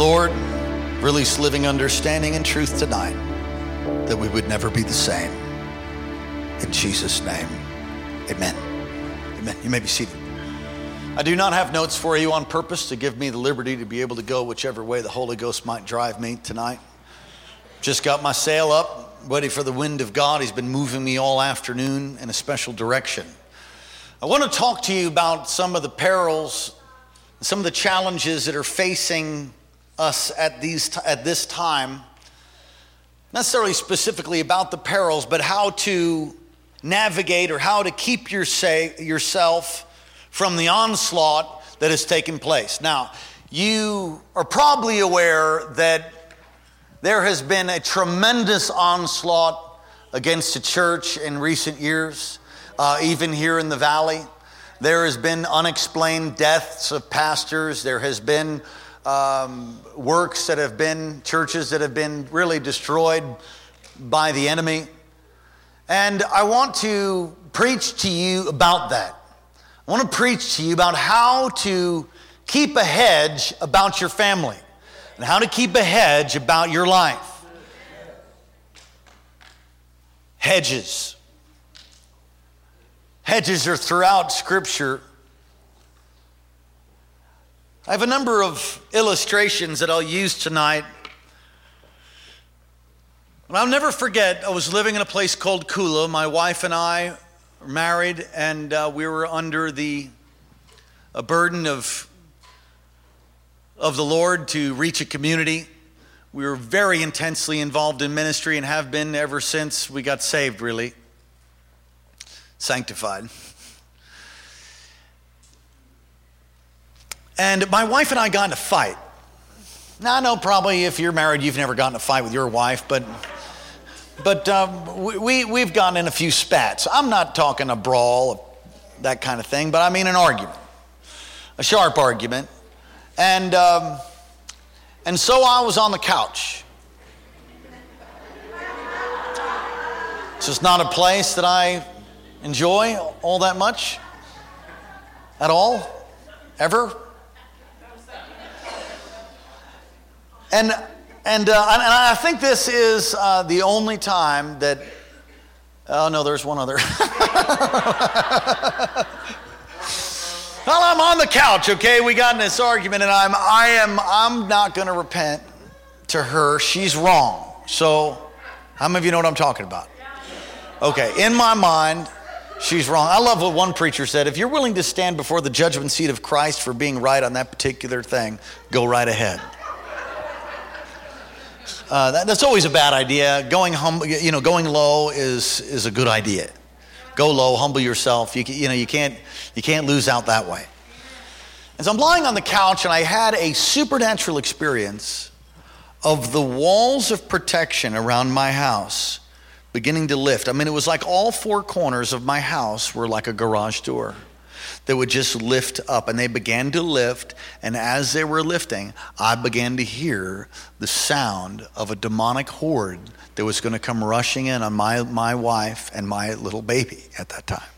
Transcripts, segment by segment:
Lord, release living understanding and truth tonight that we would never be the same. In Jesus' name, amen. Amen. You may be seated. I do not have notes for you on purpose to give me the liberty to be able to go whichever way the Holy Ghost might drive me tonight. Just got my sail up, ready for the wind of God. He's been moving me all afternoon in a special direction. I want to talk to you about some of the perils, some of the challenges that are facing us at, these, at this time, necessarily specifically about the perils, but how to navigate or how to keep your say, yourself from the onslaught that has taken place. Now, you are probably aware that there has been a tremendous onslaught against the church in recent years, uh, even here in the valley. There has been unexplained deaths of pastors. There has been um, works that have been, churches that have been really destroyed by the enemy. And I want to preach to you about that. I want to preach to you about how to keep a hedge about your family and how to keep a hedge about your life. Hedges. Hedges are throughout Scripture. I have a number of illustrations that I'll use tonight. And I'll never forget, I was living in a place called Kula. My wife and I were married, and uh, we were under the a burden of, of the Lord to reach a community. We were very intensely involved in ministry and have been ever since we got saved, really. Sanctified. And my wife and I got in a fight. Now, I know probably if you're married, you've never gotten a fight with your wife, but, but um, we, we've gotten in a few spats. I'm not talking a brawl, that kind of thing, but I mean an argument, a sharp argument. And, um, and so I was on the couch. It's just not a place that I enjoy all that much at all, ever. And, and, uh, and I think this is uh, the only time that, oh no, there's one other. well, I'm on the couch, okay? We got in this argument, and I'm, I am, I'm not going to repent to her. She's wrong. So, how many of you know what I'm talking about? Okay, in my mind, she's wrong. I love what one preacher said if you're willing to stand before the judgment seat of Christ for being right on that particular thing, go right ahead. Uh, that, that's always a bad idea. Going hum, you know, going low is is a good idea. Go low, humble yourself. You, you know, you can't you can't lose out that way. And so I'm lying on the couch, and I had a supernatural experience of the walls of protection around my house beginning to lift. I mean, it was like all four corners of my house were like a garage door that would just lift up. And they began to lift. And as they were lifting, I began to hear the sound of a demonic horde that was going to come rushing in on my, my wife and my little baby at that time.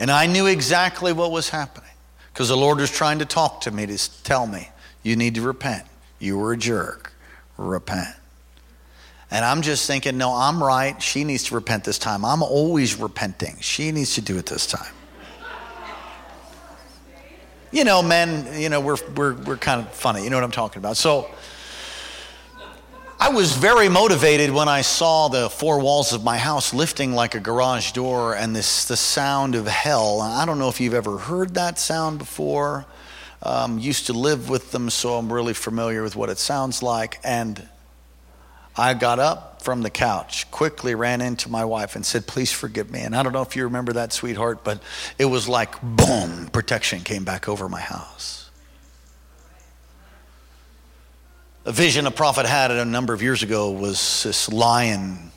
And I knew exactly what was happening because the Lord was trying to talk to me to tell me, you need to repent. You were a jerk. Repent. And I'm just thinking, no, I'm right. She needs to repent this time. I'm always repenting. She needs to do it this time you know, men, you know, we're, we're, we're kind of funny. You know what I'm talking about. So I was very motivated when I saw the four walls of my house lifting like a garage door and this the sound of hell. I don't know if you've ever heard that sound before. Um, used to live with them, so I'm really familiar with what it sounds like. And I got up from the couch, quickly ran into my wife and said, Please forgive me. And I don't know if you remember that, sweetheart, but it was like boom, protection came back over my house. A vision a prophet had a number of years ago was this lion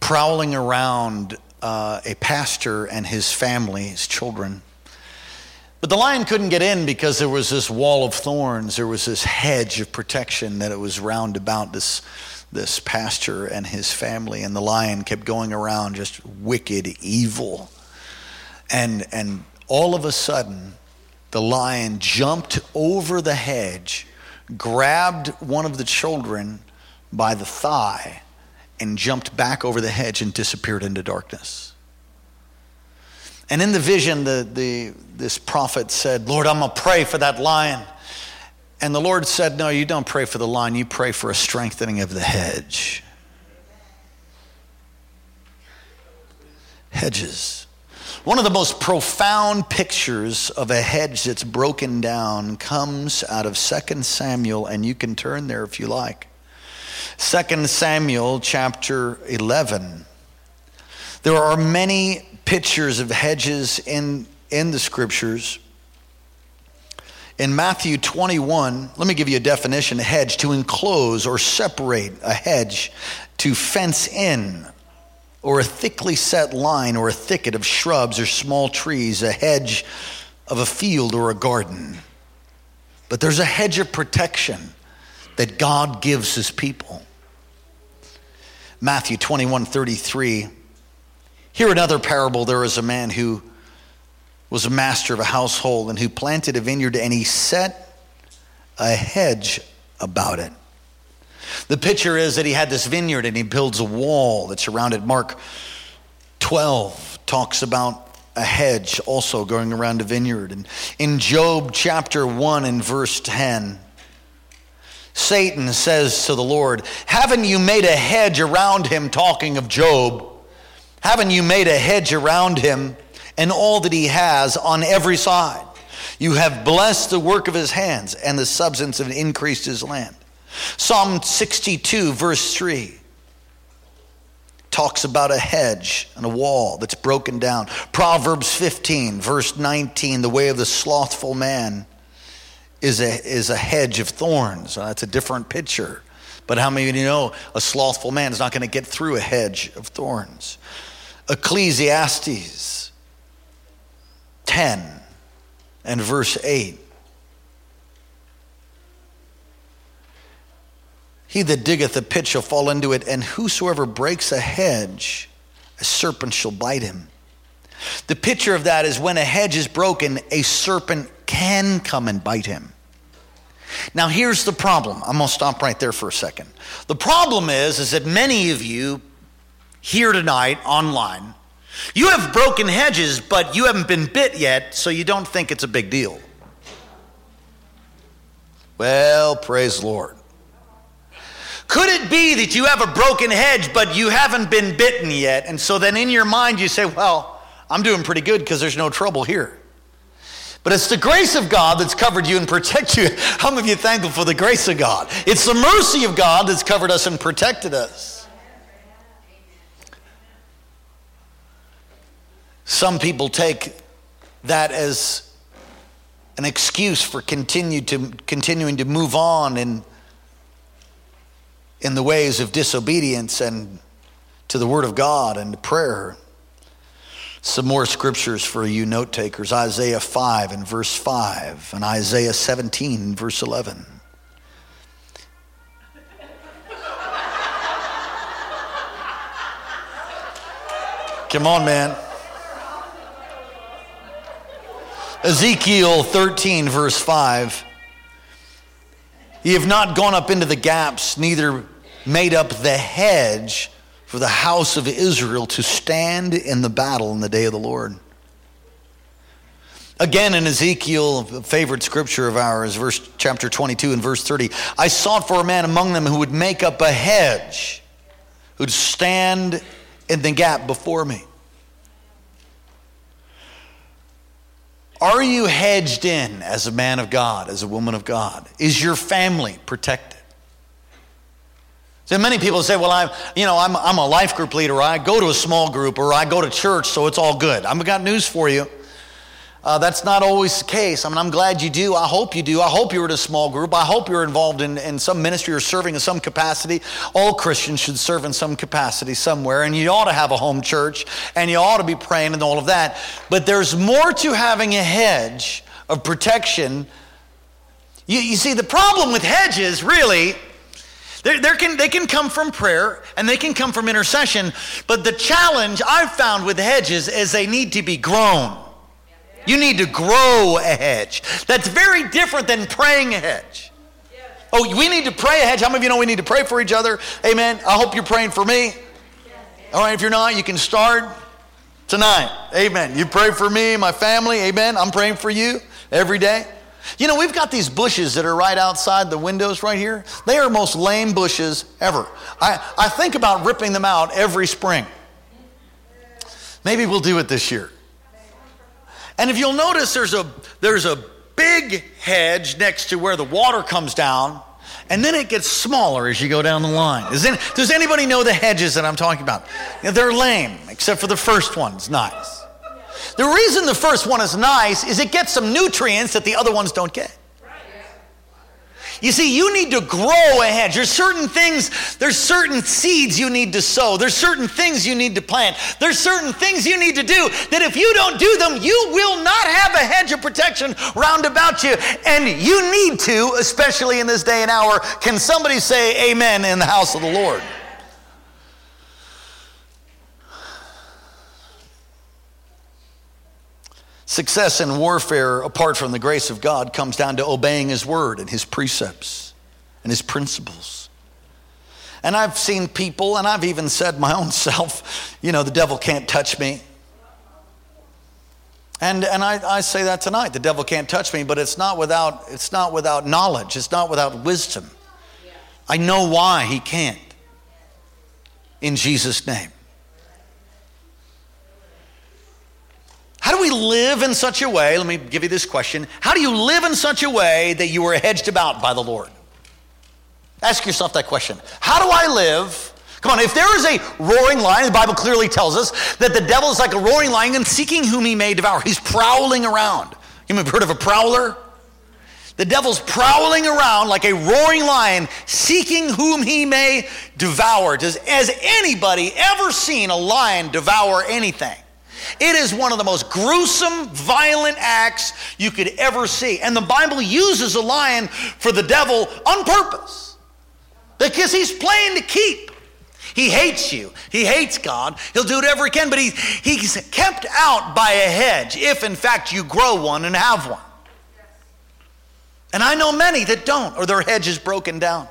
prowling around uh, a pastor and his family, his children. But the lion couldn't get in because there was this wall of thorns, there was this hedge of protection that it was round about this, this pastor and his family. And the lion kept going around just wicked, evil. And, and all of a sudden, the lion jumped over the hedge, grabbed one of the children by the thigh, and jumped back over the hedge and disappeared into darkness. And in the vision, the, the, this prophet said, Lord, I'm going to pray for that lion. And the Lord said, No, you don't pray for the lion, you pray for a strengthening of the hedge. Hedges. One of the most profound pictures of a hedge that's broken down comes out of 2 Samuel, and you can turn there if you like. 2 Samuel chapter 11. There are many pictures of hedges in, in the scriptures. In Matthew 21, let me give you a definition a hedge to enclose or separate, a hedge to fence in, or a thickly set line or a thicket of shrubs or small trees, a hedge of a field or a garden. But there's a hedge of protection that God gives his people. Matthew 21 33 here, another parable there was a man who was a master of a household and who planted a vineyard and he set a hedge about it. The picture is that he had this vineyard and he builds a wall that's around it. Mark 12 talks about a hedge also going around a vineyard. And in Job chapter 1 and verse 10, Satan says to the Lord, Haven't you made a hedge around him, talking of Job? Haven't you made a hedge around him and all that he has on every side? You have blessed the work of his hands, and the substance have increased his land. Psalm 62, verse 3, talks about a hedge and a wall that's broken down. Proverbs 15, verse 19, the way of the slothful man is a, is a hedge of thorns. Uh, that's a different picture. But how many of you know a slothful man is not going to get through a hedge of thorns? Ecclesiastes 10 and verse 8. He that diggeth a pit shall fall into it, and whosoever breaks a hedge, a serpent shall bite him. The picture of that is when a hedge is broken, a serpent can come and bite him. Now here's the problem. I'm going to stop right there for a second. The problem is is that many of you here tonight online. You have broken hedges, but you haven't been bit yet, so you don't think it's a big deal. Well, praise the Lord. Could it be that you have a broken hedge, but you haven't been bitten yet? And so then in your mind you say, well, I'm doing pretty good because there's no trouble here. But it's the grace of God that's covered you and protected you. How many of you thankful for the grace of God? It's the mercy of God that's covered us and protected us. Some people take that as an excuse for continue to, continuing to move on in, in the ways of disobedience and to the Word of God and prayer. Some more scriptures for you note takers Isaiah 5 and verse 5, and Isaiah 17 and verse 11. Come on, man. Ezekiel 13, verse 5. Ye have not gone up into the gaps, neither made up the hedge for the house of Israel to stand in the battle in the day of the Lord. Again in Ezekiel, a favorite scripture of ours, verse chapter 22 and verse 30, I sought for a man among them who would make up a hedge, who'd stand in the gap before me. Are you hedged in as a man of God, as a woman of God? Is your family protected? So many people say, well, I'm, you know, I'm, I'm a life group leader, I go to a small group, or I go to church, so it's all good. I've got news for you. Uh, that's not always the case. I mean, I'm glad you do. I hope you do. I hope you're in a small group. I hope you're involved in, in some ministry or serving in some capacity. All Christians should serve in some capacity somewhere, and you ought to have a home church, and you ought to be praying and all of that. But there's more to having a hedge of protection. You, you see, the problem with hedges, really, there can, they can come from prayer and they can come from intercession, but the challenge I've found with hedges is they need to be grown. You need to grow a hedge. That's very different than praying a hedge. Oh, we need to pray a hedge. How many of you know we need to pray for each other? Amen. I hope you're praying for me. All right, if you're not, you can start tonight. Amen. You pray for me, my family. Amen. I'm praying for you every day. You know, we've got these bushes that are right outside the windows right here. They are most lame bushes ever. I, I think about ripping them out every spring. Maybe we'll do it this year. And if you'll notice, there's a, there's a big hedge next to where the water comes down, and then it gets smaller as you go down the line. Any, does anybody know the hedges that I'm talking about? They're lame, except for the first one. It's nice. The reason the first one is nice is it gets some nutrients that the other ones don't get. You see, you need to grow a hedge. There's certain things, there's certain seeds you need to sow. There's certain things you need to plant. There's certain things you need to do that if you don't do them, you will not have a hedge of protection round about you. And you need to, especially in this day and hour. Can somebody say amen in the house of the Lord? Success in warfare, apart from the grace of God, comes down to obeying His word and His precepts and His principles. And I've seen people, and I've even said my own self, you know, the devil can't touch me. And, and I, I say that tonight the devil can't touch me, but it's not, without, it's not without knowledge, it's not without wisdom. I know why he can't. In Jesus' name. How do we live in such a way? Let me give you this question. How do you live in such a way that you are hedged about by the Lord? Ask yourself that question. How do I live? Come on, if there is a roaring lion, the Bible clearly tells us that the devil is like a roaring lion and seeking whom he may devour. He's prowling around. You ever heard of a prowler? The devil's prowling around like a roaring lion, seeking whom he may devour. Does has anybody ever seen a lion devour anything? It is one of the most gruesome, violent acts you could ever see. And the Bible uses a lion for the devil on purpose because he's playing to keep. He hates you. He hates God. He'll do whatever he can, but he, he's kept out by a hedge if, in fact, you grow one and have one. And I know many that don't, or their hedge is broken down.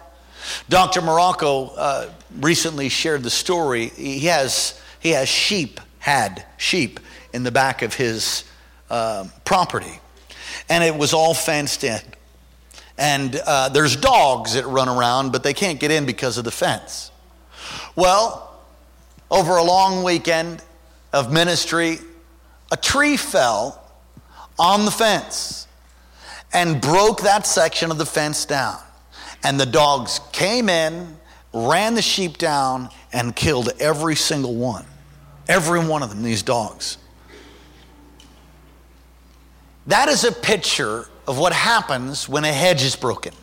Dr. Morocco uh, recently shared the story. He has, he has sheep had sheep in the back of his uh, property. And it was all fenced in. And uh, there's dogs that run around, but they can't get in because of the fence. Well, over a long weekend of ministry, a tree fell on the fence and broke that section of the fence down. And the dogs came in, ran the sheep down, and killed every single one. Every one of them, these dogs. That is a picture of what happens when a hedge is broken.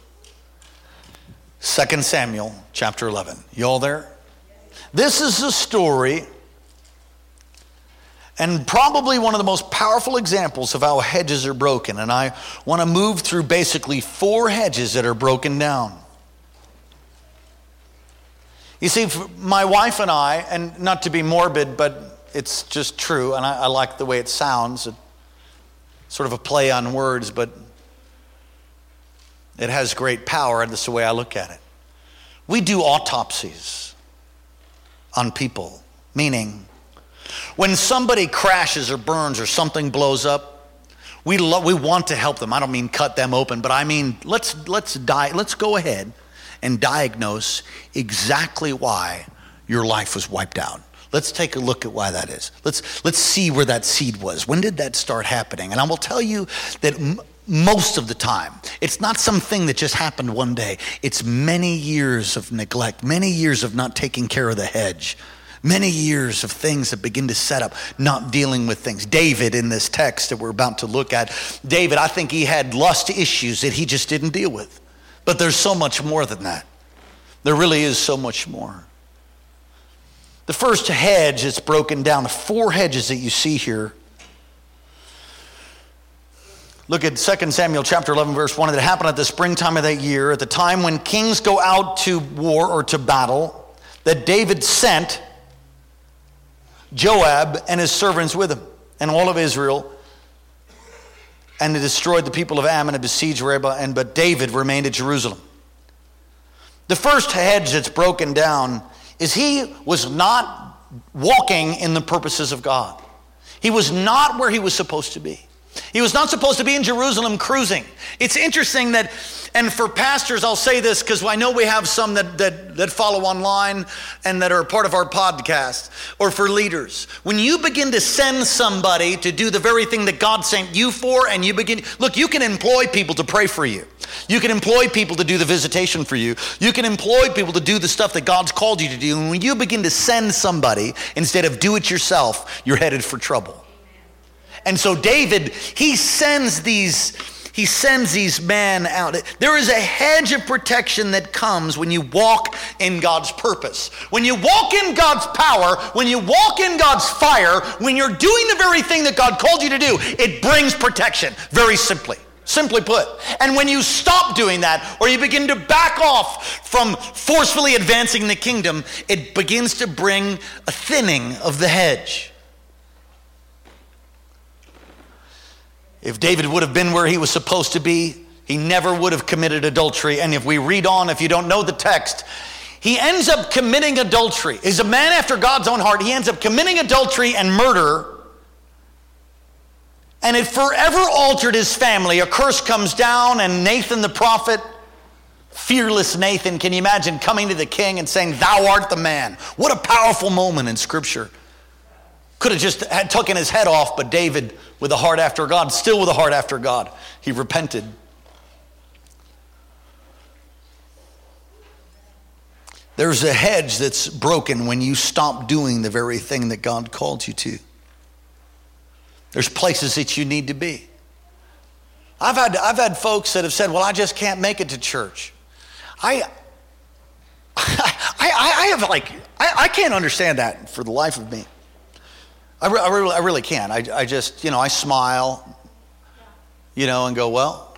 2 Samuel chapter 11. You all there? This is a story and probably one of the most powerful examples of how hedges are broken. And I want to move through basically four hedges that are broken down. You see, my wife and I, and not to be morbid, but it's just true, and I, I like the way it sounds. It, sort of a play on words, but it has great power, and that's the way I look at it. We do autopsies on people, meaning when somebody crashes or burns or something blows up, we, lo- we want to help them. I don't mean cut them open, but I mean let's, let's, die, let's go ahead and diagnose exactly why your life was wiped out. Let's take a look at why that is. Let's, let's see where that seed was. When did that start happening? And I will tell you that m- most of the time, it's not something that just happened one day. It's many years of neglect, many years of not taking care of the hedge, Many years of things that begin to set up, not dealing with things. David, in this text that we're about to look at, David, I think he had lust issues that he just didn't deal with. But there's so much more than that. There really is so much more. The first hedge that's broken down, the four hedges that you see here. Look at 2 Samuel chapter 11, verse 1. It happened at the springtime of that year, at the time when kings go out to war or to battle, that David sent Joab and his servants with him, and all of Israel, and they destroyed the people of Ammon and besieged Rabbah, and but David remained at Jerusalem. The first hedge that's broken down is he was not walking in the purposes of God. He was not where he was supposed to be. He was not supposed to be in Jerusalem cruising. It's interesting that, and for pastors, I'll say this because I know we have some that, that, that follow online and that are part of our podcast, or for leaders. When you begin to send somebody to do the very thing that God sent you for, and you begin, look, you can employ people to pray for you. You can employ people to do the visitation for you. You can employ people to do the stuff that God's called you to do. And when you begin to send somebody instead of do it yourself, you're headed for trouble. And so David, he sends these he sends these men out. There is a hedge of protection that comes when you walk in God's purpose. When you walk in God's power, when you walk in God's fire, when you're doing the very thing that God called you to do, it brings protection, very simply. Simply put. And when you stop doing that, or you begin to back off from forcefully advancing the kingdom, it begins to bring a thinning of the hedge. If David would have been where he was supposed to be, he never would have committed adultery. And if we read on, if you don't know the text, he ends up committing adultery. He's a man after God's own heart. He ends up committing adultery and murder. And it forever altered his family. A curse comes down, and Nathan the prophet, fearless Nathan, can you imagine coming to the king and saying, Thou art the man? What a powerful moment in Scripture. Could have just had taken his head off, but David, with a heart after God, still with a heart after God, he repented. There's a hedge that's broken when you stop doing the very thing that God called you to. There's places that you need to be. I've had, I've had folks that have said, Well, I just can't make it to church. I, I, I, I have like, I, I can't understand that for the life of me. I, re- I, really, I really can. I, I just, you know, I smile, you know, and go, well,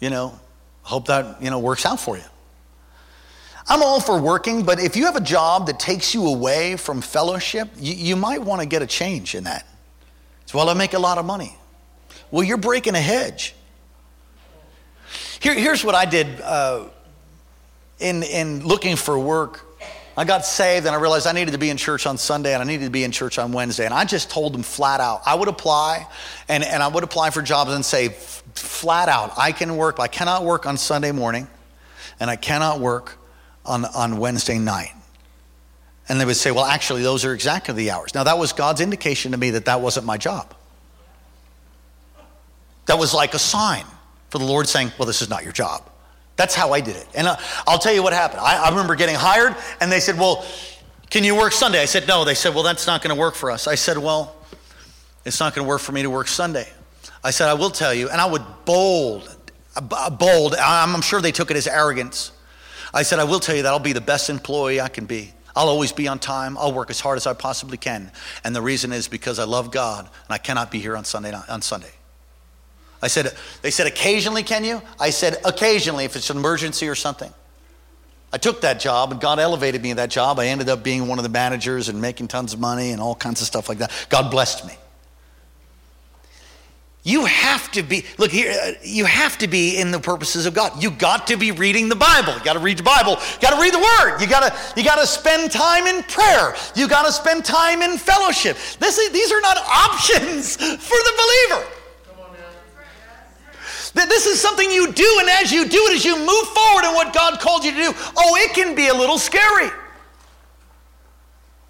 you know, hope that, you know, works out for you. I'm all for working, but if you have a job that takes you away from fellowship, you, you might want to get a change in that. It's, well, I make a lot of money. Well, you're breaking a hedge. Here, here's what I did uh, in, in looking for work I got saved and I realized I needed to be in church on Sunday and I needed to be in church on Wednesday. And I just told them flat out, I would apply and, and I would apply for jobs and say flat out, I can work, I cannot work on Sunday morning and I cannot work on, on Wednesday night. And they would say, well, actually, those are exactly the hours. Now, that was God's indication to me that that wasn't my job. That was like a sign for the Lord saying, well, this is not your job. That's how I did it. And uh, I'll tell you what happened. I, I remember getting hired, and they said, Well, can you work Sunday? I said, No. They said, Well, that's not going to work for us. I said, Well, it's not going to work for me to work Sunday. I said, I will tell you. And I would bold, bold, I'm sure they took it as arrogance. I said, I will tell you that I'll be the best employee I can be. I'll always be on time. I'll work as hard as I possibly can. And the reason is because I love God and I cannot be here on Sunday. On Sunday. I said, they said, occasionally, can you? I said, occasionally, if it's an emergency or something. I took that job and God elevated me in that job. I ended up being one of the managers and making tons of money and all kinds of stuff like that. God blessed me. You have to be, look here, uh, you have to be in the purposes of God. You got to be reading the Bible. You got to read the Bible. You got to read the Word. You got to, you got to spend time in prayer. You got to spend time in fellowship. This, these are not options for the believer. That this is something you do, and as you do it, as you move forward in what God called you to do, oh, it can be a little scary.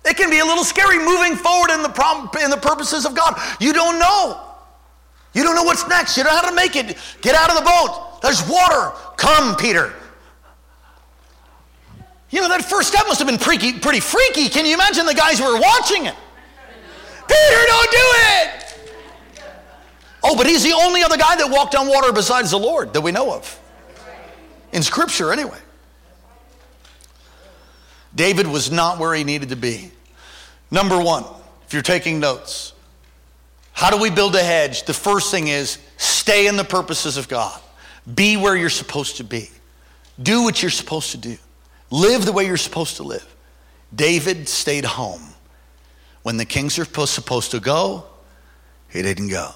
It can be a little scary moving forward in the, prom- in the purposes of God. You don't know. You don't know what's next. You don't know how to make it. Get out of the boat. There's water. Come, Peter. You know, that first step must have been pretty, pretty freaky. Can you imagine the guys who were watching it? Peter, don't do it! Oh, but he's the only other guy that walked on water besides the Lord that we know of. In Scripture, anyway. David was not where he needed to be. Number one, if you're taking notes, how do we build a hedge? The first thing is stay in the purposes of God, be where you're supposed to be, do what you're supposed to do, live the way you're supposed to live. David stayed home. When the kings are supposed to go, he didn't go.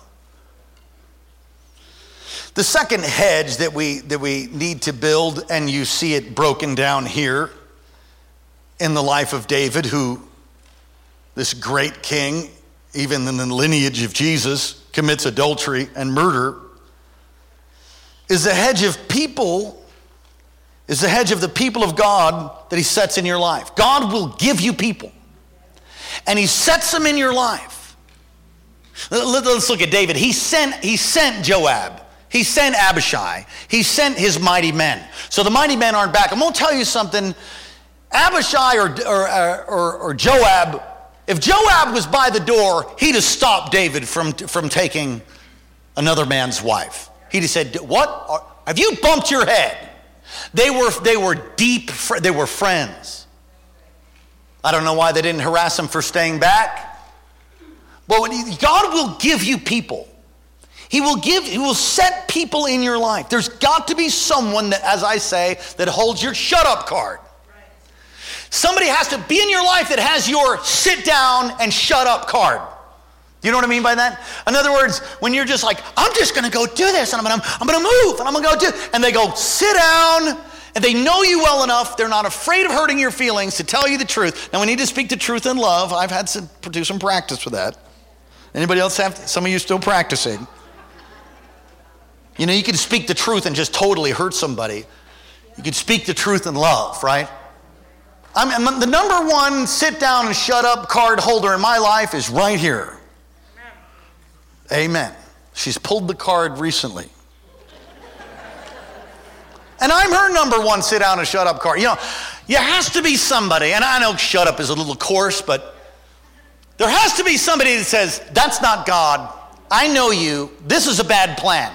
The second hedge that we, that we need to build, and you see it broken down here in the life of David, who, this great king, even in the lineage of Jesus, commits adultery and murder, is the hedge of people, is the hedge of the people of God that he sets in your life. God will give you people, and he sets them in your life. Let's look at David. He sent, he sent Joab. He sent Abishai. He sent his mighty men. So the mighty men aren't back. I'm going to tell you something. Abishai or, or, or, or Joab, if Joab was by the door, he'd have stopped David from, from taking another man's wife. He'd have said, What? Have you bumped your head? They were, they were deep, they were friends. I don't know why they didn't harass him for staying back. But God will give you people he will give, he will set people in your life. There's got to be someone that, as I say, that holds your shut up card. Somebody has to be in your life that has your sit down and shut up card. You know what I mean by that? In other words, when you're just like, I'm just to go do this and I'm to I'm to move and I'm to go do, and they go, sit down, and they know you well enough, they're not afraid of hurting your feelings to tell you the truth. Now, we need to speak the truth in love. I've had to do some practice with that. Anybody else have, some of you still practicing? You know, you can speak the truth and just totally hurt somebody. You can speak the truth in love, right? I'm, I'm, the number one sit down and shut up card holder in my life is right here. Amen. She's pulled the card recently. And I'm her number one sit down and shut up card. You know, there has to be somebody, and I know shut up is a little coarse, but there has to be somebody that says, That's not God. I know you. This is a bad plan.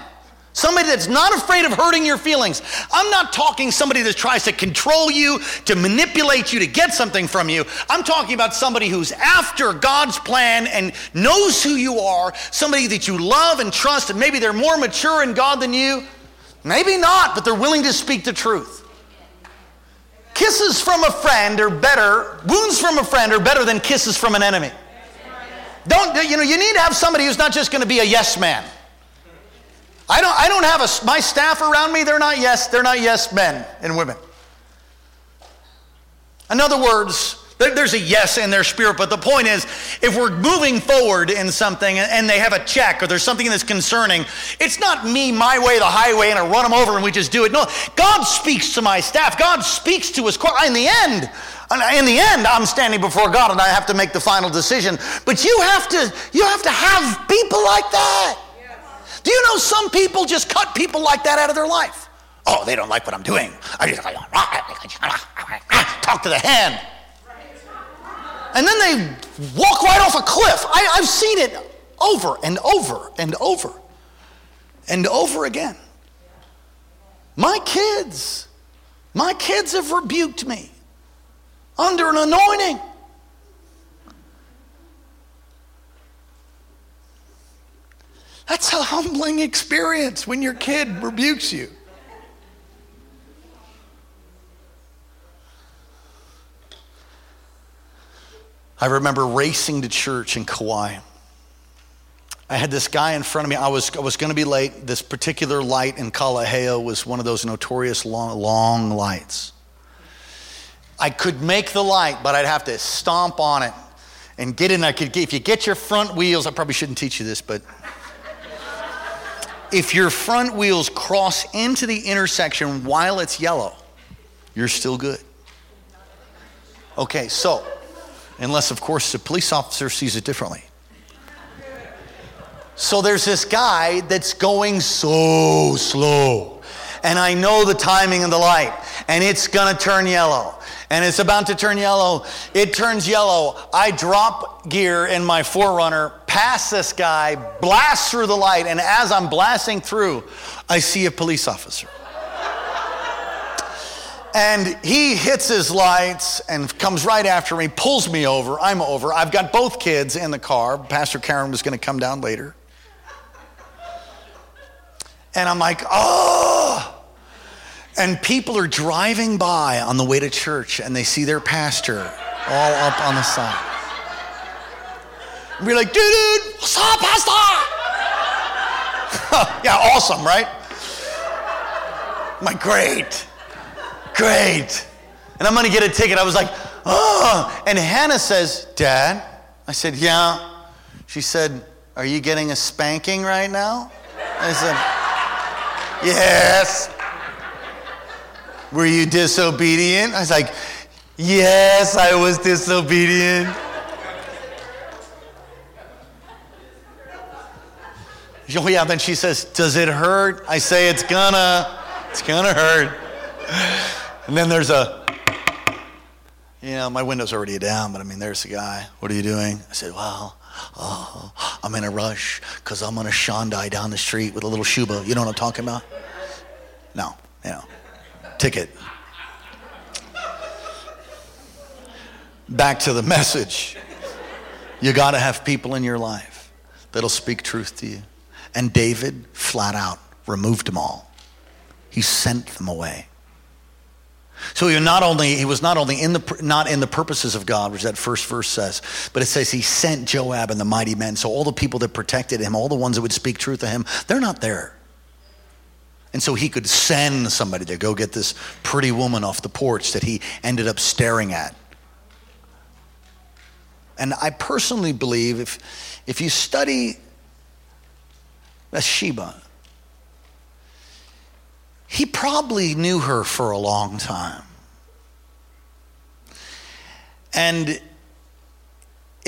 Somebody that's not afraid of hurting your feelings. I'm not talking somebody that tries to control you, to manipulate you, to get something from you. I'm talking about somebody who's after God's plan and knows who you are, somebody that you love and trust, and maybe they're more mature in God than you. Maybe not, but they're willing to speak the truth. Kisses from a friend are better, wounds from a friend are better than kisses from an enemy. Don't, you know, you need to have somebody who's not just going to be a yes man. I don't, I don't have a, my staff around me, they're not yes, they're not yes men and women. In other words, there's a yes in their spirit, but the point is, if we're moving forward in something and they have a check or there's something that's concerning, it's not me, my way, the highway, and I run them over and we just do it. No, God speaks to my staff. God speaks to us. In the end, in the end, I'm standing before God and I have to make the final decision. But you have to, you have to have people like that. Do you know some people just cut people like that out of their life? Oh, they don't like what I'm doing. I just ah, ah, ah, talk to the hand. And then they walk right off a cliff. I, I've seen it over and over and over and over again. My kids, my kids have rebuked me under an anointing. That's a humbling experience when your kid rebukes you. I remember racing to church in Kauai. I had this guy in front of me. I was, I was going to be late. This particular light in Kalaheo was one of those notorious long, long lights. I could make the light, but I'd have to stomp on it and get in. I could, if you get your front wheels, I probably shouldn't teach you this, but if your front wheels cross into the intersection while it's yellow, you're still good. Okay, so, unless, of course, the police officer sees it differently. So there's this guy that's going so slow. And I know the timing of the light, and it's gonna turn yellow. And it's about to turn yellow. It turns yellow. I drop gear in my Forerunner, pass this guy, blast through the light, and as I'm blasting through, I see a police officer. And he hits his lights and comes right after me, pulls me over. I'm over. I've got both kids in the car. Pastor Karen was going to come down later. And I'm like, oh. And people are driving by on the way to church and they see their pastor all up on the side. Be like, dude, dude, what's up, pastor? yeah, awesome, right? I'm like, great, great. And I'm gonna get a ticket. I was like, oh. And Hannah says, Dad, I said, yeah. She said, Are you getting a spanking right now? I said, Yes. Were you disobedient? I was like, Yes, I was disobedient. Oh, yeah, then she says, Does it hurt? I say, It's gonna, it's gonna hurt. And then there's a, you know, my window's already down, but I mean, there's the guy. What are you doing? I said, Well, oh, I'm in a rush because I'm on a Shandai down the street with a little Shuba. You know what I'm talking about? No, you know, ticket. Back to the message. You got to have people in your life that'll speak truth to you. And David flat out removed them all. He sent them away. So he not only he was not only in the not in the purposes of God, which that first verse says, but it says he sent Joab and the mighty men. So all the people that protected him, all the ones that would speak truth to him, they're not there. And so he could send somebody to go get this pretty woman off the porch that he ended up staring at. And I personally believe if, if you study Bathsheba, he probably knew her for a long time. And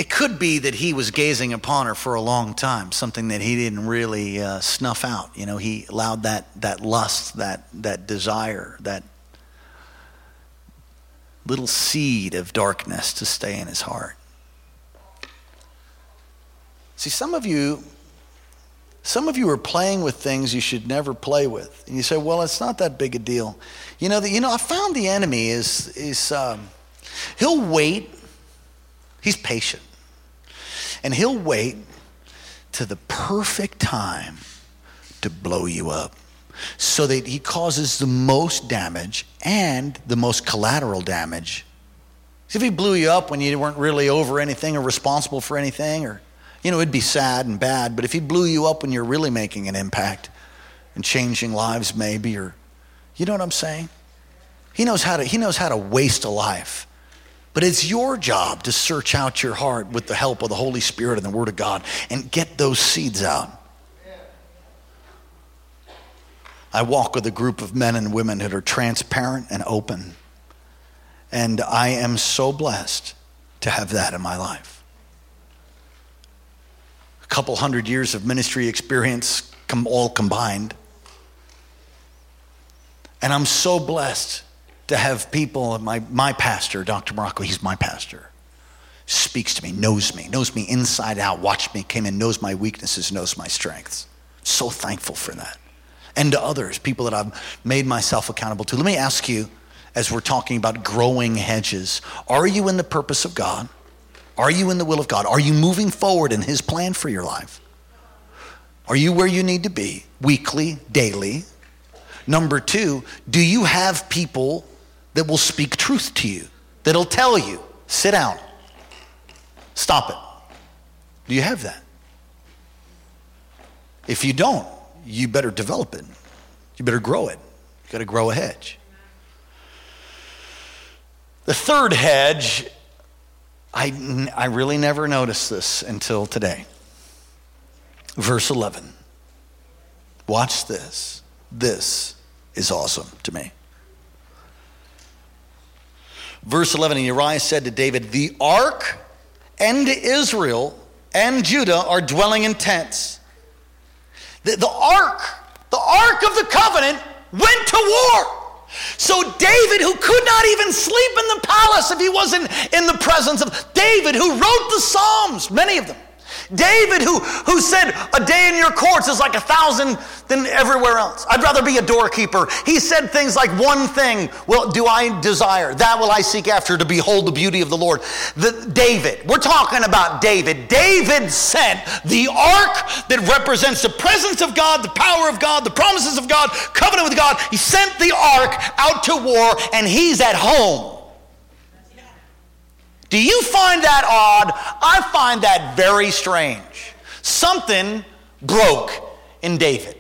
it could be that he was gazing upon her for a long time, something that he didn't really uh, snuff out. You know, he allowed that, that lust, that, that desire, that little seed of darkness to stay in his heart. See, some of you, some of you are playing with things you should never play with, and you say, "Well, it's not that big a deal." You know, the, you know, I found the enemy is is um, he'll wait. He's patient, and he'll wait to the perfect time to blow you up, so that he causes the most damage and the most collateral damage. If he blew you up when you weren't really over anything or responsible for anything, or you know, it'd be sad and bad, but if he blew you up when you're really making an impact and changing lives, maybe, or you know what I'm saying? He knows how to, he knows how to waste a life. But it's your job to search out your heart with the help of the Holy Spirit and the Word of God and get those seeds out. I walk with a group of men and women that are transparent and open. And I am so blessed to have that in my life A couple hundred years of ministry experience all combined. And I'm so blessed to have people, my, my pastor, Dr. Morocco, he's my pastor, speaks to me, knows me, knows me inside out, watched me, came in, knows my weaknesses, knows my strengths. So thankful for that. And to others, people that I've made myself accountable to. Let me ask you, as we're talking about growing hedges, are you in the purpose of God? Are you in the will of God? Are you moving forward in His plan for your life? Are you where you need to be weekly, daily? Number two, do you have people that will speak truth to you, that'll tell you, sit down, stop it? Do you have that? If you don't, you better develop it. You better grow it. You got to grow a hedge. The third hedge I, I really never noticed this until today. Verse 11. Watch this. This is awesome to me. Verse 11 And Uriah said to David, The ark and Israel and Judah are dwelling in tents. The, the ark, the ark of the covenant went to war. So David, who could not even sleep in the palace if he wasn't in the presence of David, who wrote the Psalms, many of them, David, who, who said, A day in your courts is like a thousand than everywhere else. I'd rather be a doorkeeper. He said things like, One thing will, do I desire, that will I seek after to behold the beauty of the Lord. The, David, we're talking about David. David sent the ark that represents the presence of God, the power of God, the promises of God, covenant with God. He sent the ark out to war, and he's at home. Do you find that odd? I find that very strange. Something broke in David.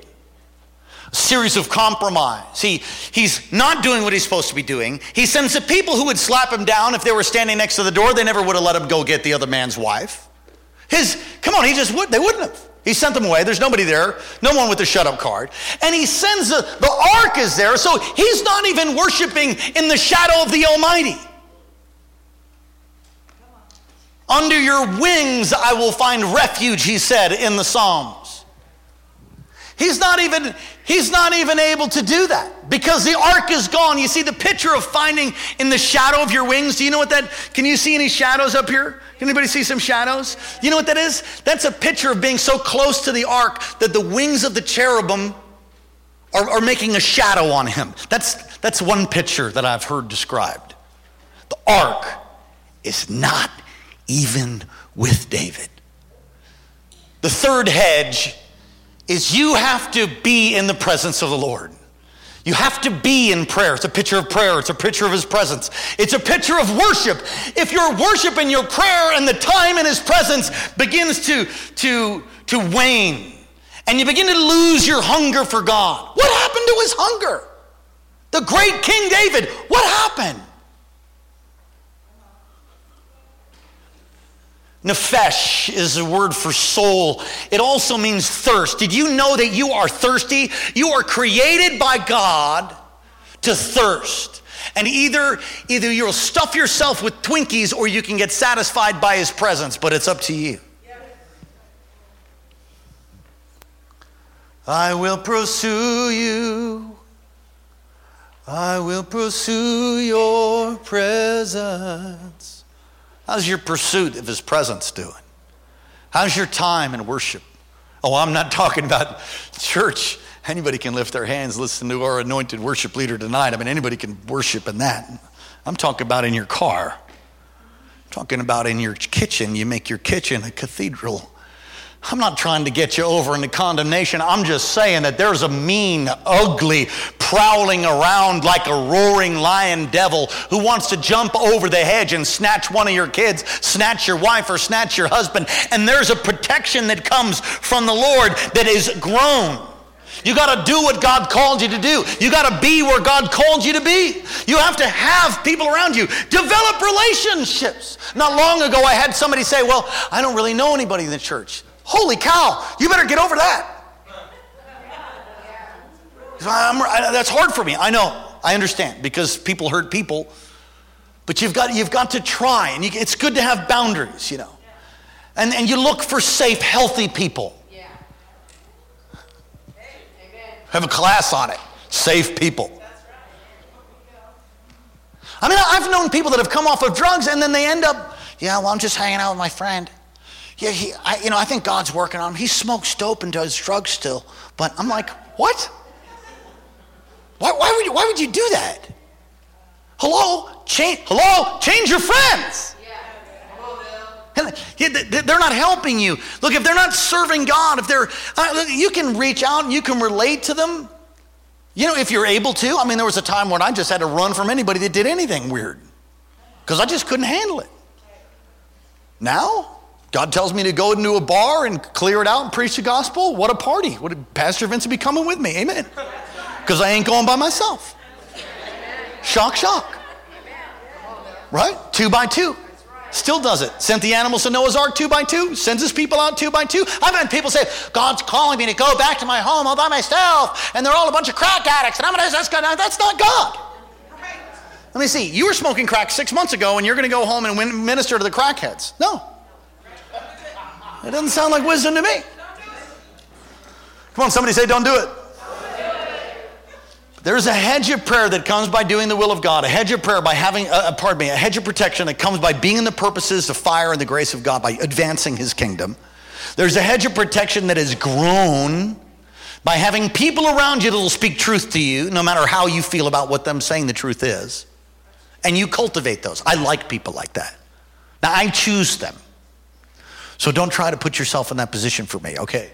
A series of compromise. He, he's not doing what he's supposed to be doing. He sends the people who would slap him down if they were standing next to the door. They never would have let him go get the other man's wife. His, come on, he just would, they wouldn't have. He sent them away. There's nobody there, no one with the shut up card. And he sends the, the ark is there, so he's not even worshiping in the shadow of the Almighty. Under your wings I will find refuge, he said in the Psalms. He's not even he's not even able to do that because the ark is gone. You see the picture of finding in the shadow of your wings. Do you know what that can you see any shadows up here? Can anybody see some shadows? You know what that is? That's a picture of being so close to the ark that the wings of the cherubim are, are making a shadow on him. That's that's one picture that I've heard described. The ark is not even with David. The third hedge is you have to be in the presence of the Lord. You have to be in prayer. It's a picture of prayer. It's a picture of his presence. It's a picture of worship. If your worship and your prayer and the time in his presence begins to, to, to wane and you begin to lose your hunger for God, what happened to his hunger? The great King David, what happened? Nephesh is a word for soul. It also means thirst. Did you know that you are thirsty? You are created by God to thirst. And either, either you'll stuff yourself with Twinkies or you can get satisfied by his presence, but it's up to you. I will pursue you. I will pursue your presence. How's your pursuit of His presence doing? How's your time in worship? Oh, I'm not talking about church. Anybody can lift their hands, listen to our anointed worship leader tonight. I mean, anybody can worship in that. I'm talking about in your car. I'm talking about in your kitchen. You make your kitchen a cathedral. I'm not trying to get you over into condemnation. I'm just saying that there's a mean, ugly, prowling around like a roaring lion devil who wants to jump over the hedge and snatch one of your kids, snatch your wife, or snatch your husband. And there's a protection that comes from the Lord that is grown. You got to do what God called you to do. You got to be where God called you to be. You have to have people around you. Develop relationships. Not long ago, I had somebody say, Well, I don't really know anybody in the church. Holy cow, you better get over that. I, that's hard for me. I know. I understand because people hurt people. But you've got, you've got to try. And you, it's good to have boundaries, you know. And, and you look for safe, healthy people. Yeah. Have a class on it. Safe people. I mean, I've known people that have come off of drugs and then they end up, yeah, well, I'm just hanging out with my friend. Yeah, he, I, you know, I think God's working on him. He smokes dope and does drugs still. But I'm like, what? Why, why, would, you, why would you do that? Hello? Change, hello? Change your friends. They're not helping you. Look, if they're not serving God, if they're, uh, you can reach out and you can relate to them. You know, if you're able to. I mean, there was a time when I just had to run from anybody that did anything weird because I just couldn't handle it. Now, God tells me to go into a bar and clear it out and preach the gospel. What a party. What Pastor Vince be coming with me. Amen. Because I ain't going by myself. Shock, shock. Right? Two by two. Still does it. Sent the animals to Noah's Ark two by two. Sends his people out two by two. I've had people say, God's calling me to go back to my home all by myself, and they're all a bunch of crack addicts, and I'm gonna, that's, God, that's not God. Let me see. You were smoking crack six months ago, and you're gonna go home and minister to the crackheads. No. It doesn't sound like wisdom to me. Come on, somebody say, don't do it. There's a hedge of prayer that comes by doing the will of God, a hedge of prayer by having, uh, uh, pardon me, a hedge of protection that comes by being in the purposes of fire and the grace of God, by advancing his kingdom. There's a hedge of protection that is grown by having people around you that will speak truth to you, no matter how you feel about what them saying the truth is. And you cultivate those. I like people like that. Now, I choose them. So don't try to put yourself in that position for me, okay?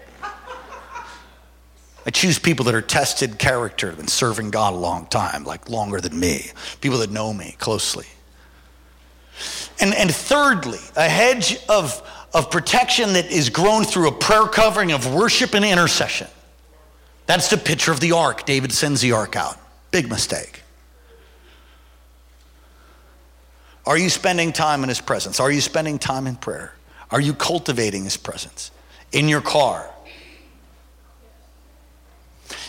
I choose people that are tested character and serving God a long time, like longer than me, people that know me closely. And, and thirdly, a hedge of, of protection that is grown through a prayer covering of worship and intercession. That's the picture of the ark. David sends the ark out. Big mistake. Are you spending time in his presence? Are you spending time in prayer? Are you cultivating his presence in your car?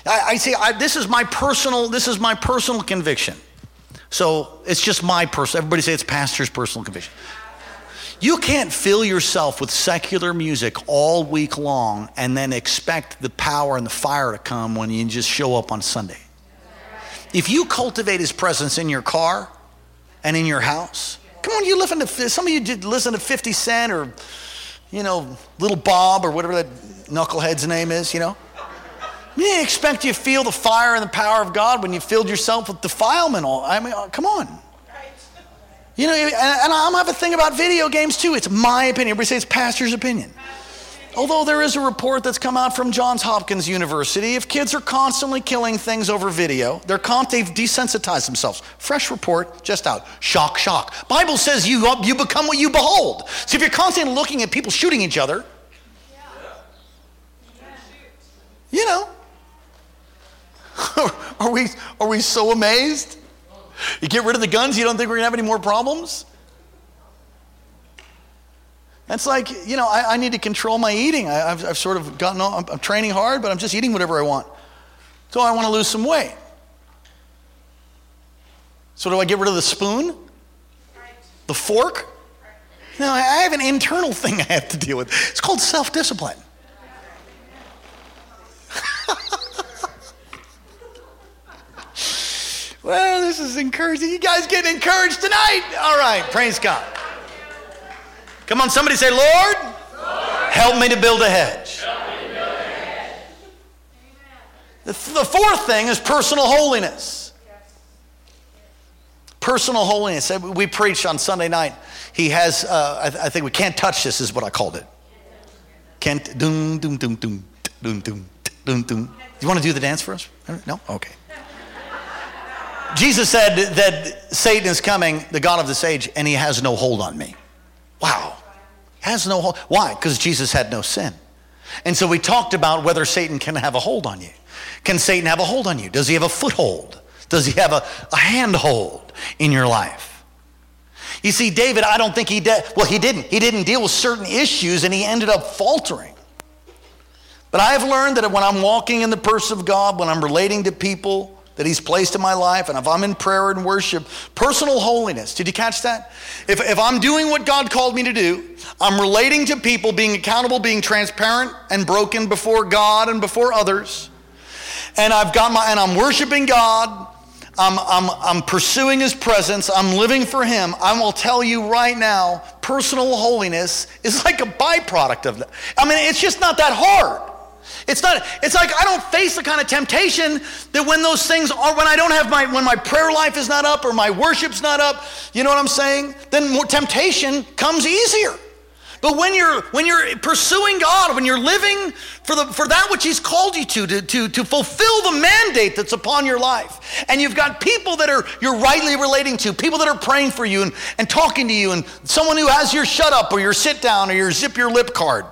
I, I see. I, this is my personal. This is my personal conviction. So it's just my personal. Everybody say it's pastor's personal conviction. You can't fill yourself with secular music all week long and then expect the power and the fire to come when you just show up on Sunday. If you cultivate his presence in your car and in your house, come on, you listen to some of you did listen to 50 Cent or you know, little Bob or whatever that knucklehead's name is, you know. You didn't expect you to feel the fire and the power of God when you filled yourself with defilement. All I mean, uh, come on. You know, and, I'm have a thing about video games too. It's my opinion. Everybody say it's pastor's opinion. Although there is a report that's come out from Johns Hopkins University, if kids are constantly killing things over video, they're con- they've desensitized themselves. Fresh report just out. Shock, shock. Bible says you, you become what you behold. So if you're constantly looking at people shooting each other, you know, are we, are we so amazed? You get rid of the guns, you don't think we're going to have any more problems? It's like, you know, I, I need to control my eating. I, have I've sort of gotten, I'm, I'm training hard, but I'm just eating whatever I want. So I want to lose some weight. So do I get rid of the spoon? The fork? No, I have an internal thing I have to deal with. It's called self discipline. Well, this is encouraging. You guys getting encouraged tonight? All right, praise God. Come on, somebody say, Lord, Lord help me to build a hedge. The, the fourth thing is personal holiness. Personal holiness. We preached on Sunday night. He has, uh, I, th- I, think we can't touch this, is what I called it. Can't, doom, doom, doom, doom, doom, doom, doom, doom. You want to do the dance for us? No? Okay. Jesus said that Satan is coming, the God of this age, and he has no hold on me. Wow. Has no hold. Why? Because Jesus had no sin. And so we talked about whether Satan can have a hold on you. Can Satan have a hold on you? Does he have a foothold? Does he have a, a handhold in your life? You see, David, I don't think he did. Well, he didn't. He didn't deal with certain issues and he ended up faltering. But I have learned that when I'm walking in the person of God, when I'm relating to people, that He's placed in my life, and if I'm in prayer and worship, personal holiness. Did you catch that? If, if I'm doing what God called me to do, I'm relating to people, being accountable, being transparent and broken before God and before others, and I've got my, and I'm worshiping God. I'm, I'm, I'm pursuing his presence. I'm living for him. I will tell you right now, personal holiness is like a byproduct of that. I mean, it's just not that hard. It's not, it's like I don't face the kind of temptation that when those things are, when I don't have my, when my prayer life is not up or my worship's not up, you know what I'm saying? Then more temptation comes easier. But when you're when you're pursuing God, when you're living for the for that which He's called you to, to, to, to fulfill the mandate that's upon your life, and you've got people that are you're rightly relating to, people that are praying for you and, and talking to you, and someone who has your shut up or your sit down or your zip your lip card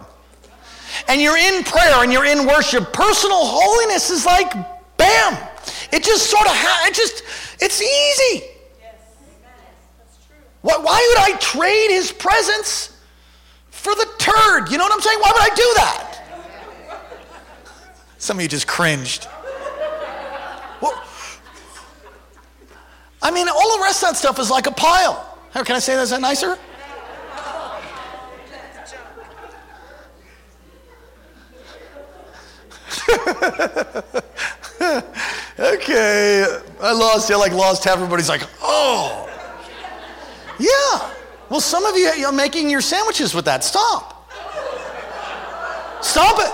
and you're in prayer and you're in worship, personal holiness is like bam. It just sort of, ha- it just, it's easy. Why, why would I trade his presence for the turd? You know what I'm saying? Why would I do that? Some of you just cringed. Well, I mean, all the rest of that stuff is like a pile. How Can I say that? Is that nicer? okay, I lost, you like lost half. everybody's like, oh. Yeah. Well, some of you, you're making your sandwiches with that. Stop. Stop it.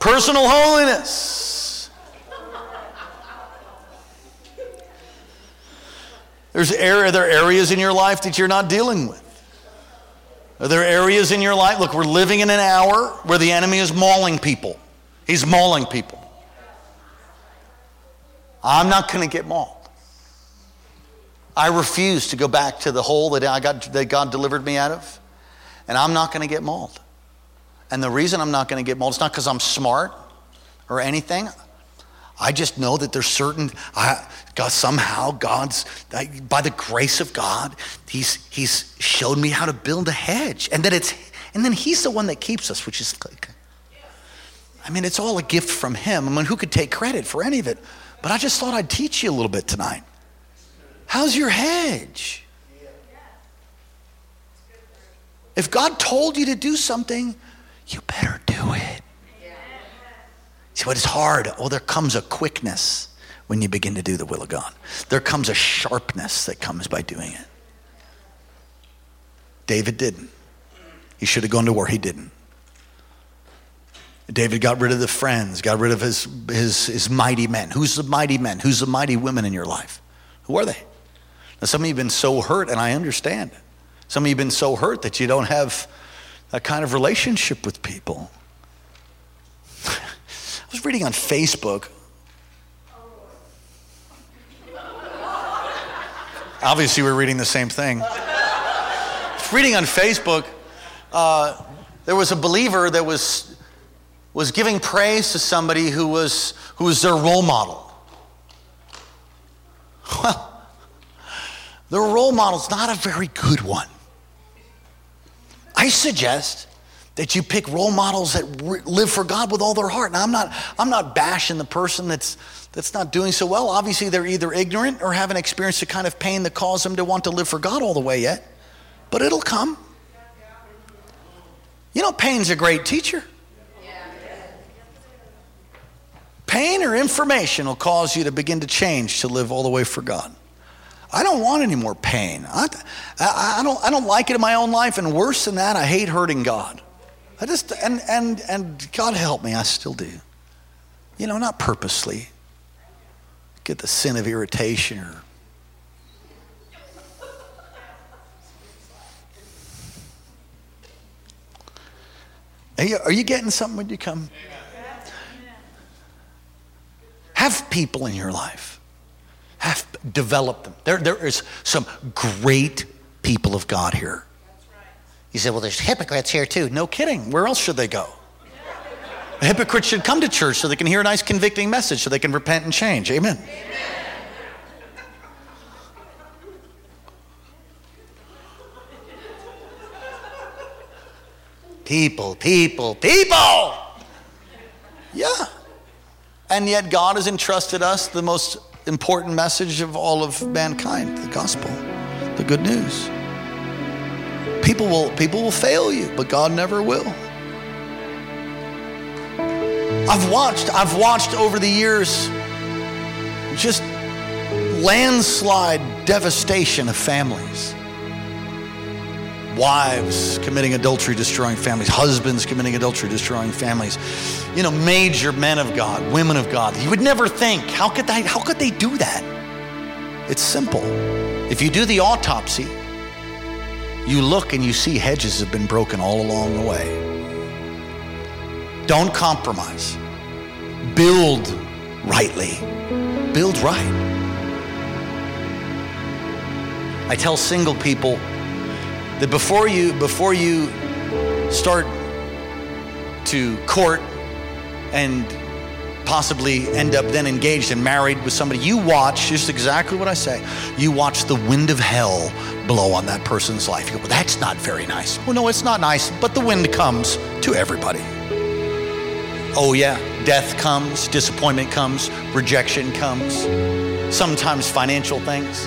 Personal holiness. There's are there areas in your life that you're not dealing with. Are there areas in your life? Look, we're living in an hour where the enemy is mauling people. He's mauling people. I'm not going to get mauled. I refuse to go back to the hole that, I got, that God delivered me out of, and I'm not going to get mauled. And the reason I'm not going to get mauled is not because I'm smart or anything. I just know that there's certain, I, God, somehow God's, by the grace of God, he's, he's showed me how to build a hedge. And that it's, and then He's the one that keeps us, which is like, I mean, it's all a gift from Him. I mean, who could take credit for any of it? But I just thought I'd teach you a little bit tonight. How's your hedge? If God told you to do something, you better do it. See what is hard? Oh, there comes a quickness when you begin to do the will of God. There comes a sharpness that comes by doing it. David didn't. He should have gone to war. He didn't. David got rid of the friends, got rid of his, his, his mighty men. Who's the mighty men? Who's the mighty women in your life? Who are they? Now, some of you have been so hurt, and I understand. Some of you have been so hurt that you don't have that kind of relationship with people. I was reading on Facebook. Obviously, we're reading the same thing. reading on Facebook, uh, there was a believer that was, was giving praise to somebody who was, who was their role model. Well, the role model is not a very good one. I suggest that you pick role models that live for God with all their heart. Now, I'm not, I'm not bashing the person that's, that's not doing so well. Obviously, they're either ignorant or haven't experienced the kind of pain that caused them to want to live for God all the way yet. But it'll come. You know, pain's a great teacher. Pain or information will cause you to begin to change to live all the way for God. I don't want any more pain. I, I, I, don't, I don't like it in my own life, and worse than that, I hate hurting God. I just, and, and, and God help me, I still do. You know, not purposely. Get the sin of irritation or. Are you, are you getting something when you come? Have people in your life have develop them. There, there is some great people of God here. You say, well, there's hypocrites here too. No kidding. Where else should they go? A hypocrite should come to church so they can hear a nice convicting message so they can repent and change. Amen. Amen. People, people, people. Yeah. And yet God has entrusted us the most important message of all of mankind the gospel, the good news. People will, people will fail you, but God never will. I've watched, I've watched over the years just landslide devastation of families wives committing adultery, destroying families, husbands committing adultery, destroying families, you know, major men of God, women of God. You would never think, how could they, how could they do that? It's simple. If you do the autopsy, you look and you see hedges have been broken all along the way. Don't compromise. Build rightly. Build right. I tell single people, that before you before you start to court and possibly end up then engaged and married with somebody. You watch just exactly what i say you watch the wind of hell blow on that person's life. You go well that's not very nice. Well no it's not nice but the wind comes to everybody. Oh yeah death comes disappointment comes rejection comes sometimes financial things.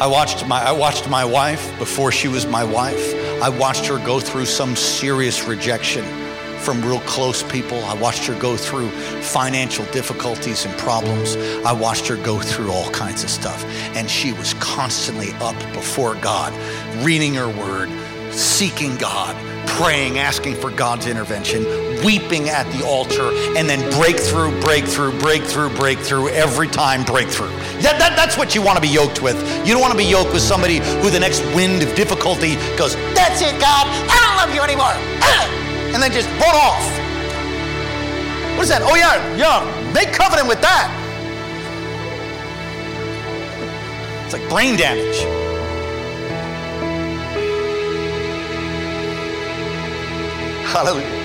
I watched my, I watched my wife before she was my wife. I watched her go through some serious rejection from real close people. I watched her go through financial difficulties and problems. I watched her go through all kinds of stuff. And she was constantly up before God, reading her word, seeking God, praying, asking for God's intervention, weeping at the altar, and then breakthrough, breakthrough, breakthrough, breakthrough, every time breakthrough. That, that, that's what you want to be yoked with. You don't want to be yoked with somebody who the next wind of difficulty goes, That's it, God, I don't love you anymore. And then just run off. What is that? Oh, yeah, yeah, make covenant with that. It's like brain damage. Hallelujah.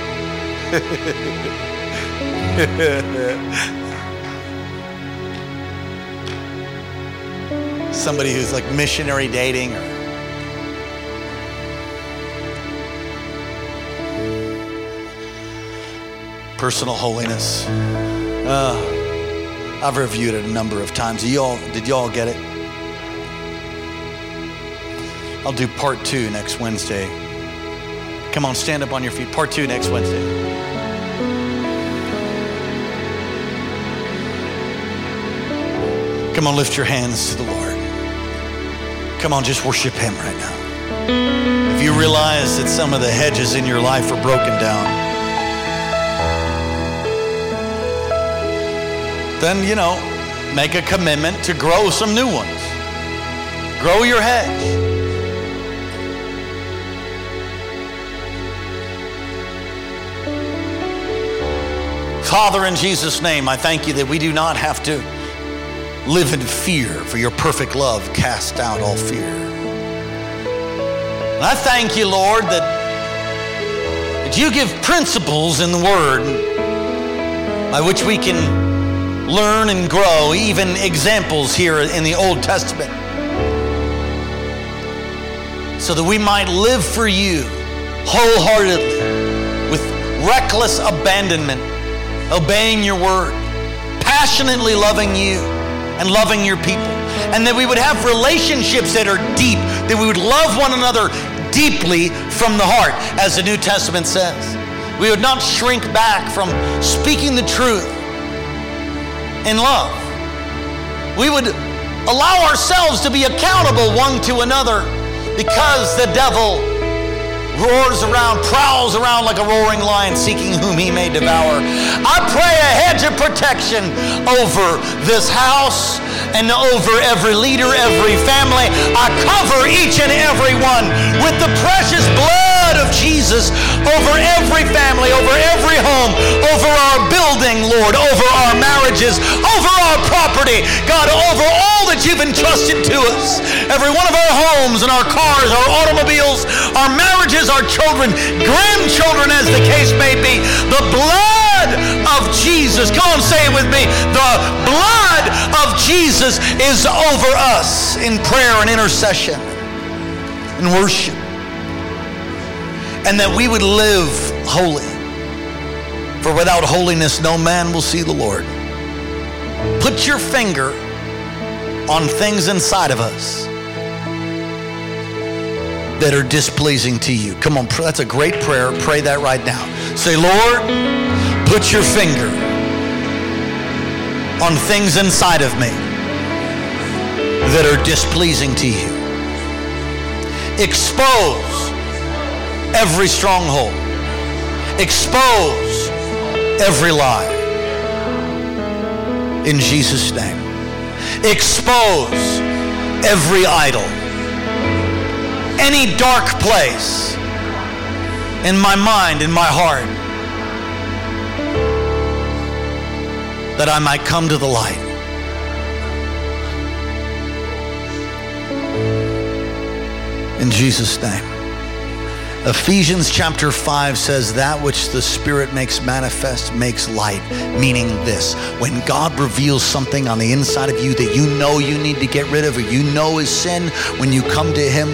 Somebody who's like missionary dating or personal holiness. Uh, I've reviewed it a number of times. Y'all, did y'all get it? I'll do part two next Wednesday. Come on, stand up on your feet. Part two next Wednesday. Come on, lift your hands to the Lord. Come on, just worship Him right now. If you realize that some of the hedges in your life are broken down, then, you know, make a commitment to grow some new ones. Grow your hedge. Father, in Jesus' name, I thank you that we do not have to live in fear, for your perfect love cast out all fear. And I thank you, Lord, that, that you give principles in the Word by which we can learn and grow, even examples here in the Old Testament, so that we might live for you wholeheartedly with reckless abandonment obeying your word, passionately loving you and loving your people. And that we would have relationships that are deep, that we would love one another deeply from the heart, as the New Testament says. We would not shrink back from speaking the truth in love. We would allow ourselves to be accountable one to another because the devil roars around, prowls around like a roaring lion, seeking whom he may devour. I pray a hedge of protection over this house and over every leader, every family. I cover each and every one with the precious blood of Jesus over every family, over every home, over our building, Lord, over our marriages, over our property, God, over all that you've entrusted to us. Every one of our homes and our cars, our automobiles, our marriages, our children, grandchildren, as the case may be. The blood of Jesus, come on, say it with me. The blood of Jesus is over us in prayer and intercession and worship. And that we would live holy. For without holiness, no man will see the Lord. Put your finger on things inside of us that are displeasing to you. Come on, that's a great prayer. Pray that right now. Say, Lord, put your finger on things inside of me that are displeasing to you. Expose every stronghold. Expose every lie. In Jesus' name. Expose every idol any dark place in my mind, in my heart, that I might come to the light. In Jesus' name. Ephesians chapter 5 says, That which the Spirit makes manifest makes light, meaning this. When God reveals something on the inside of you that you know you need to get rid of or you know is sin, when you come to Him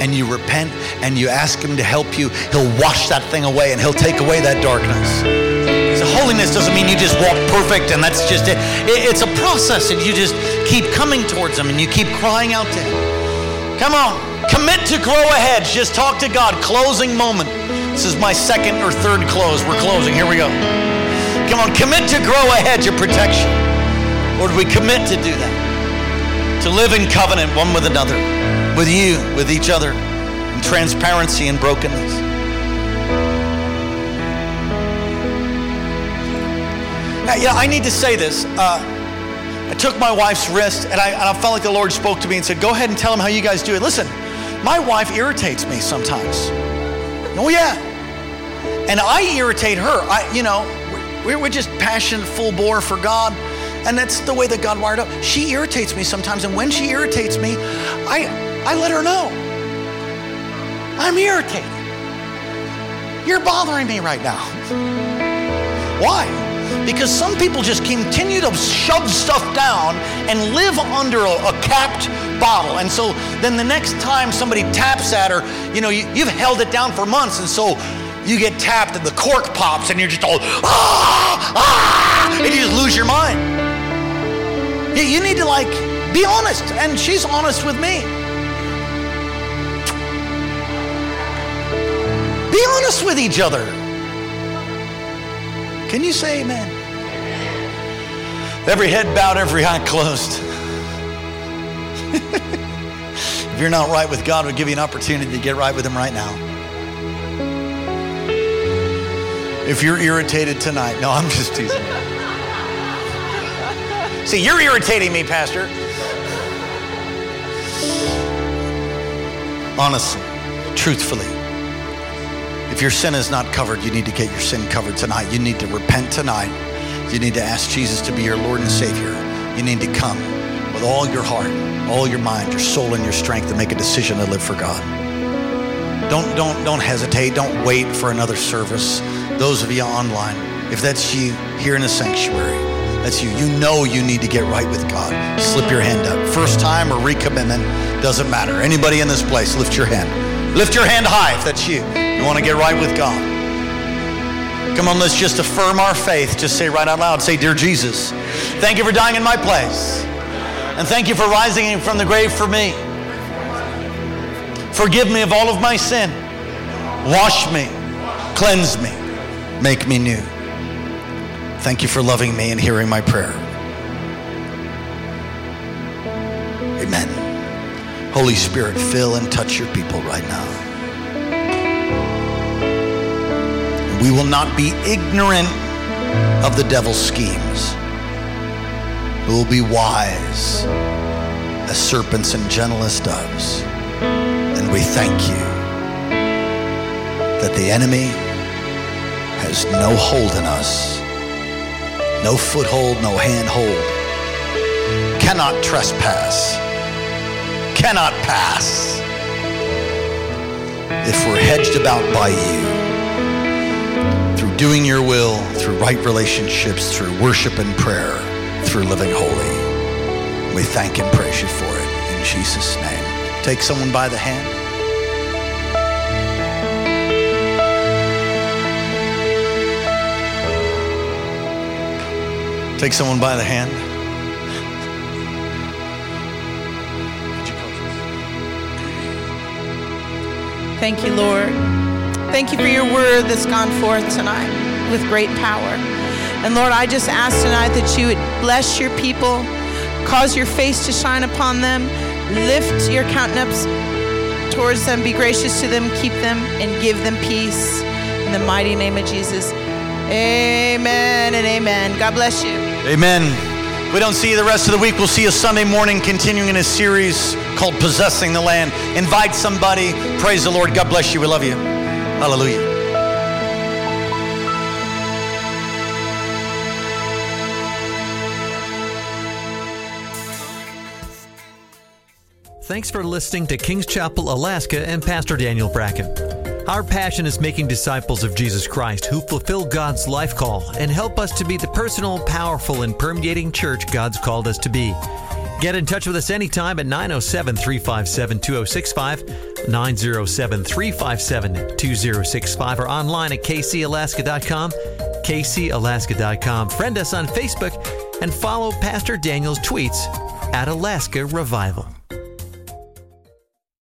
and you repent and you ask Him to help you, He'll wash that thing away and He'll take away that darkness. So holiness doesn't mean you just walk perfect and that's just it. It's a process and you just keep coming towards Him and you keep crying out to Him. Come on. Commit to grow ahead. Just talk to God. Closing moment. This is my second or third close. We're closing. Here we go. Come on, commit to grow ahead of protection. Lord, we commit to do that. To live in covenant one with another, with you, with each other, in transparency and brokenness. Now, yeah, I need to say this. Uh, I took my wife's wrist and I, and I felt like the Lord spoke to me and said, Go ahead and tell him how you guys do it. Listen, my wife irritates me sometimes. Oh, yeah. And I irritate her. I, you know, we're, just passionate, full bore for God. And that's the way that God wired up. She irritates me sometimes. And when she irritates me, I, I let her know. I'm irritated. You're bothering me right now. Why? Because some people just continue to shove stuff down and live under a, a, capped bottle. And so then the next time somebody taps at her, you know, you, you've held it down for months. And so you get tapped and the cork pops and you're just all, ah, ah, and you just lose your mind. You, you need to like be honest. And she's honest with me. Be honest with each other. Can you say amen? Every head bowed, every eye closed. if you're not right with God, we'll give you an opportunity to get right with Him right now. If you're irritated tonight, no, I'm just teasing. You. See, you're irritating me, Pastor. Honestly, truthfully, if your sin is not covered, you need to get your sin covered tonight. You need to repent tonight. You need to ask Jesus to be your Lord and Savior. You need to come with all your heart, all your mind, your soul, and your strength to make a decision to live for God. Don't, don't, don't hesitate. Don't wait for another service. Those of you online, if that's you here in the sanctuary, that's you. You know you need to get right with God. Slip your hand up. First time or recommitment, doesn't matter. Anybody in this place, lift your hand. Lift your hand high if that's you. You want to get right with God. Come on, let's just affirm our faith. Just say right out loud, say, Dear Jesus, thank you for dying in my place. And thank you for rising from the grave for me. Forgive me of all of my sin. Wash me, cleanse me, make me new. Thank you for loving me and hearing my prayer. Amen. Holy Spirit, fill and touch your people right now. We will not be ignorant of the devil's schemes. We will be wise as serpents and gentle as doves. And we thank you that the enemy has no hold in us, no foothold, no handhold, cannot trespass, cannot pass if we're hedged about by you doing your will through right relationships, through worship and prayer, through living holy. We thank and praise you for it in Jesus' name. Take someone by the hand. Take someone by the hand. Thank you, Lord. Thank you for your word that's gone forth tonight with great power. And Lord, I just ask tonight that you would bless your people, cause your face to shine upon them, lift your countenance towards them, be gracious to them, keep them, and give them peace. In the mighty name of Jesus. Amen and amen. God bless you. Amen. We don't see you the rest of the week. We'll see you Sunday morning, continuing in a series called Possessing the Land. Invite somebody. Praise the Lord. God bless you. We love you. Hallelujah. Thanks for listening to Kings Chapel, Alaska, and Pastor Daniel Bracken. Our passion is making disciples of Jesus Christ who fulfill God's life call and help us to be the personal, powerful, and permeating church God's called us to be. Get in touch with us anytime at 907 357 2065, 907 357 2065, or online at kcalaska.com, kcalaska.com. Friend us on Facebook and follow Pastor Daniel's tweets at Alaska Revival.